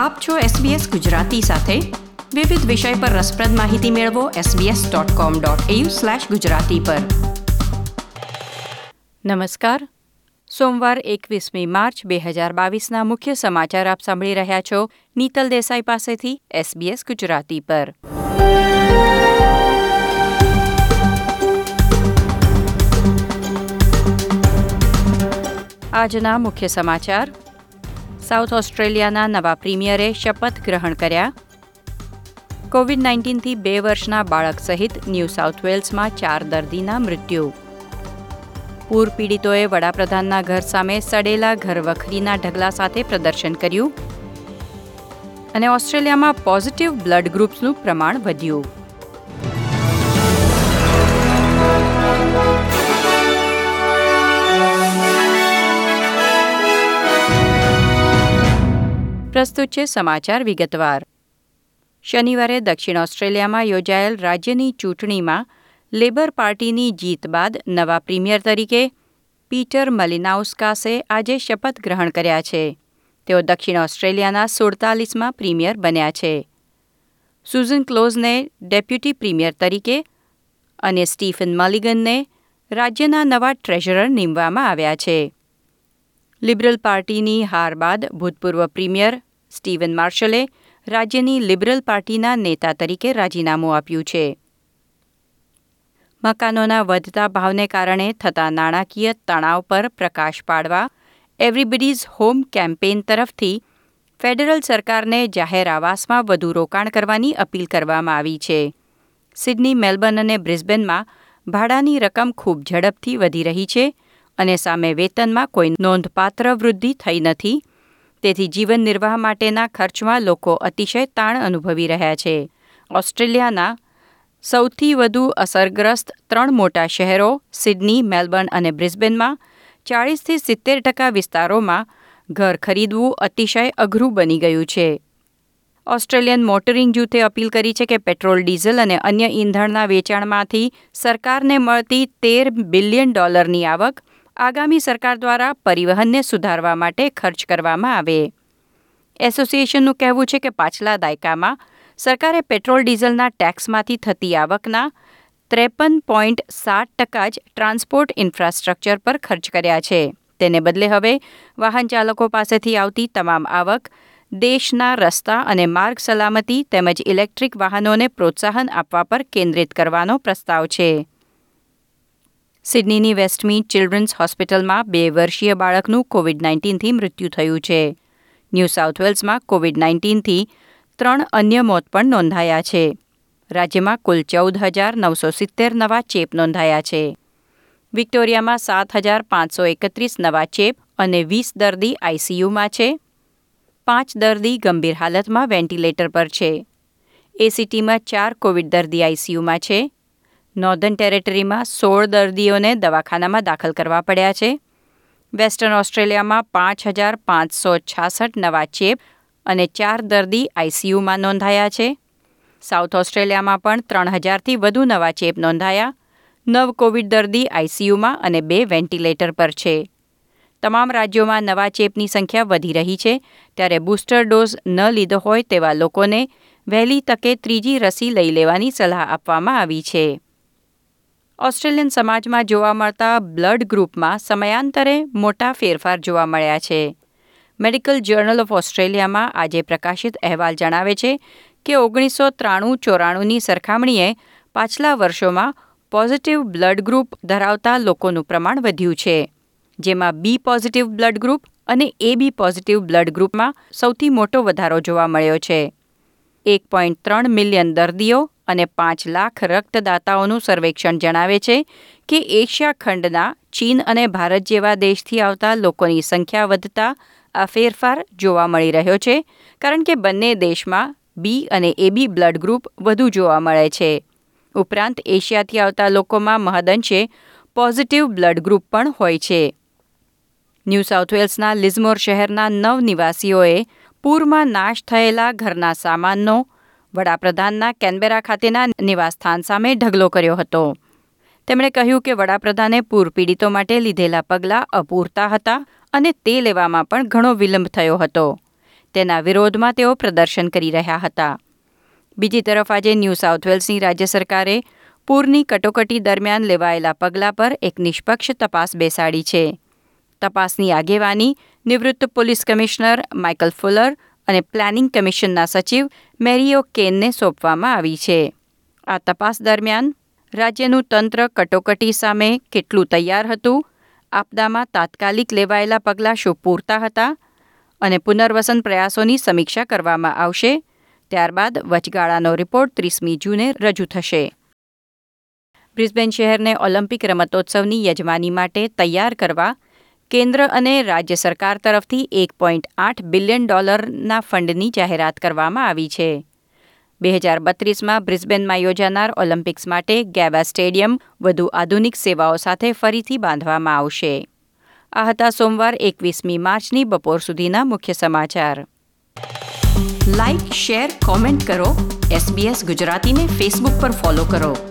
આપ છો SBS ગુજરાતી સાથે. વિવિધ વિષય પર રસપ્રદ માહિતી મેળવો sbs.com.au/gujarati પર. નમસ્કાર. સોમવાર એકવીસમી માર્ચ બે હજાર બાવીસના મુખ્ય સમાચાર આપ સાંભળી રહ્યા છો નીતલ દેસાઈ પાસેથી SBS ગુજરાતી પર. આજના મુખ્ય સમાચાર. સાઉથ ઓસ્ટ્રેલિયાના નવા પ્રીમિયરે શપથ ગ્રહણ કર્યા. કોવિડ નાઇન્ટીનથી બે વર્ષના બાળક સહિત ન્યૂ સાઉથ વેલ્સમાં ચાર દર્દીના મૃત્યુ. પૂર પીડિતોએ વડાપ્રધાનના ઘર સામે સડેલા ઘરવખરીના ઢગલા સાથે પ્રદર્શન કર્યું. અને ઓસ્ટ્રેલિયામાં પોઝિટિવ બ્લડ ગ્રુપ્સનું પ્રમાણ વધ્યું. પ્રસ્તુત છે સમાચાર વિગતવાર. શનિવારે દક્ષિણ ઓસ્ટ્રેલિયામાં યોજાયેલ રાજ્યની ચૂંટણીમાં લેબર પાર્ટીની જીત બાદ નવા પ્રીમિયર તરીકે પીટર મલિનાઉસ્કાસે આજે શપથ ગ્રહણ કર્યા છે. તેઓ દક્ષિણ ઓસ્ટ્રેલિયાના સુડતાલીસમાં પ્રીમિયર બન્યા છે. સુઝન ક્લોઝને ડેપ્યુટી પ્રીમિયર તરીકે અને સ્ટીફન મલિગનને રાજ્યના નવા ટ્રેઝરર નીમવામાં આવ્યા છે. લિબરલ પાર્ટીની હાર બાદ ભૂતપૂર્વ પ્રીમિયર સ્ટીવન માર્શલે રાજ્યની લિબરલ પાર્ટીના નેતા તરીકે રાજીનામું આપ્યું છે. મકાનોના વધતા ભાવને કારણે થતા નાણાકીય તણાવ પર પ્રકાશ પાડવા એવરીબડીઝ હોમ કેમ્પેઇન તરફથી ફેડરલ સરકારને જાહેર આવાસમાં વધુ રોકાણ કરવાની અપીલ કરવામાં આવી છે. સિડની, મેલબર્ન અને બ્રિસ્બેનમાં ભાડાની રકમ ખૂબ ઝડપથી વધી રહી છે અને સામે વેતનમાં કોઈ નોંધપાત્ર વૃદ્ધિ થઈ નથી તેથી જીવન નિર્વાહ માટેના ખર્ચમાં લોકો અતિશય તાણ અનુભવી રહ્યા છે. ઓસ્ટ્રેલિયાના સૌથી વધુ અસરગ્રસ્ત ત્રણ મોટા શહેરો, સિડની, મેલબર્ન અને બ્રિસ્બેનમાં ચાળીસથી સિત્તેર ટકા વિસ્તારોમાં ઘર ખરીદવું અતિશય અઘરું બની ગયું છે. ઓસ્ટ્રેલિયન મોટરિંગ જૂથે અપીલ કરી છે કે પેટ્રોલ, ડીઝલ અને અન્ય ઈંધણના વેચાણમાંથી સરકારને મળતી તેર બિલિયન ડોલરની આવક આગામી સરકાર દ્વારા પરિવહનને સુધારવા માટે ખર્ચ કરવામાં આવે. એસોસિએશનનું કહેવું છે કે પાછલા દાયકામાં સરકારે પેટ્રોલ ડીઝલના ટેક્સમાંથી થતી આવકના ત્રેપન પોઈન્ટ સાત ટકા જ ટ્રાન્સપોર્ટ ઇન્ફ્રાસ્ટ્રક્ચર પર ખર્ચ કર્યા છે. તેને બદલે હવે વાહન ચાલકો પાસેથી આવતી તમામ આવક દેશના રસ્તા અને માર્ગ સલામતી તેમજ ઇલેક્ટ્રિક વાહનોને પ્રોત્સાહન આપવા પર કેન્દ્રિત કરવાનો પ્રસ્તાવ છે. સિડનીની વેસ્ટમી ચિલ્ડ્રન્સ હોસ્પિટલમાં બે વર્ષીય બાળકનું કોવિડ નાઇન્ટીનથી મૃત્યુ થયું છે. ન્યૂ સાઉથ વેલ્સમાં કોવિડ નાઇન્ટીનથી ત્રણ અન્ય મોત પણ નોંધાયા છે. રાજ્યમાં કુલ ચૌદ હજાર નવસો સિત્તેર નવા ચેપ નોંધાયા છે. વિક્ટોરિયામાં સાત હજાર પાંચસો એકત્રીસ નવા ચેપ અને વીસ દર્દી આઈસીયુમાં છે. પાંચ દર્દી ગંભીર હાલતમાં વેન્ટિલેટર પર છે. એસીટીમાં ચાર કોવિડ દર્દી આઈસીયુમાં છે. નોર્ધન ટેરેટરીમાં સોળ દર્દીઓને દવાખાનામાં દાખલ કરવા પડ્યા છે. વેસ્ટર્ન ઓસ્ટ્રેલિયામાં પાંચ હજાર પાંચસો છાસઠ નવા ચેપ અને ચાર દર્દી આઈસીયુમાં નોંધાયા છે. સાઉથ ઓસ્ટ્રેલિયામાં પણ ત્રણ હજારથી વધુ નવા ચેપ નોંધાયા. નવ કોવિડ દર્દી આઈસીયુમાં અને બે વેન્ટિલેટર પર છે. તમામ રાજ્યોમાં નવા ચેપની સંખ્યા વધી રહી છે. ત્યારે બૂસ્ટર ડોઝ ન લીધો હોય તેવા લોકોને વહેલી તકે ત્રીજી રસી લઈ લેવાની સલાહ આપવામાં આવી છે. ઓસ્ટ્રેલિયન સમાજમાં જોવા મળતા બ્લડ ગ્રુપમાં સમયાંતરે મોટા ફેરફાર જોવા મળ્યા છે. મેડિકલ જર્નલ ઓફ ઓસ્ટ્રેલિયામાં આજે પ્રકાશિત અહેવાલ જણાવે છે કે ઓગણીસો ત્રાણું ચોરાણુંની સરખામણીએ પાછલા વર્ષોમાં પોઝિટિવ બ્લડ ગ્રુપ ધરાવતા લોકોનું પ્રમાણ વધ્યું છે. જેમાં બી પોઝિટિવ બ્લડ ગ્રુપ અને એ બી પોઝિટિવ બ્લડ ગ્રુપમાં સૌથી મોટો વધારો જોવા મળ્યો છે. એક પોઈન્ટ ત્રણ મિલિયન દર્દીઓ અને પાંચ લાખ રક્તદાતાઓનું સર્વેક્ષણ જણાવે છે કે એશિયા ખંડના ચીન અને ભારત જેવા દેશથી આવતા લોકોની સંખ્યા વધતા આ ફેરફાર જોવા મળી રહ્યો છે, કારણ કે બંને દેશમાં બી અને એબી બ્લડ ગ્રુપ વધુ જોવા મળે છે. ઉપરાંત એશિયાથી આવતા લોકોમાં મહદઅંશે પોઝિટિવ બ્લડ ગ્રુપ પણ હોય છે. ન્યૂ સાઉથ વેલ્સના લિઝમોર શહેરના નવ નિવાસીઓએ પૂરમાં નાશ થયેલા ઘરના સામાનનો વડાપ્રધાનના કેનબેરા ખાતેના નિવાસસ્થાન સામે ઢગલો કર્યો હતો. તેમણે કહ્યું કે વડાપ્રધાને પૂર પીડિતો માટે લીધેલા પગલાં અપૂરતા હતા અને તે લેવામાં પણ ઘણો વિલંબ થયો હતો. તેના વિરોધમાં તેઓ પ્રદર્શન કરી રહ્યા હતા. બીજી તરફ આજે ન્યૂ સાઉથ વેલ્સની રાજ્ય સરકારે પૂરની કટોકટી દરમિયાન લેવાયેલા પગલાં પર એક નિષ્પક્ષ તપાસ બેસાડી છે. તપાસની આગેવાની નિવૃત્ત પોલીસ કમિશનર માઇકલ ફુલર અને પ્લાનિંગ કમિશનના સચિવ મેરીઓ કેનને સોંપવામાં આવી છે. આ તપાસ દરમિયાન રાજ્યનું તંત્ર કટોકટી સામે કેટલું તૈયાર હતું, આપદામાં તાત્કાલિક લેવાયેલા પગલાં શું પૂરતા હતા અને પુનર્વસન પ્રયાસોની સમીક્ષા કરવામાં આવશે, ત્યારબાદ વચગાળાનો રિપોર્ટ ત્રીસમી જૂને રજૂ થશે. બ્રિસ્બેન શહેરને ઓલિમ્પિક રમતોત્સવની યજમાની માટે તૈયાર કરવા કેન્દ્ર અને રાજ્ય સરકાર તરફથી એક પોઈન્ટ આઠ બિલિયન ડોલરના ફંડની જાહેરાત કરવામાં આવી છે. બે હજાર બત્રીસમાં બ્રિસ્બેનમાં યોજાનાર ઓલિમ્પિક્સ માટે ગેબા સ્ટેડિયમ વધુ આધુનિક સેવાઓ સાથે ફરીથી બાંધવામાં આવશે. આ હતા સોમવાર એકવીસમી માર્ચની બપોર સુધીના મુખ્ય સમાચાર. લાઇક શેર, કોમેન્ટ કરો. એસબીએસ ગુજરાતીને ફેસબુક પર ફોલો કરો.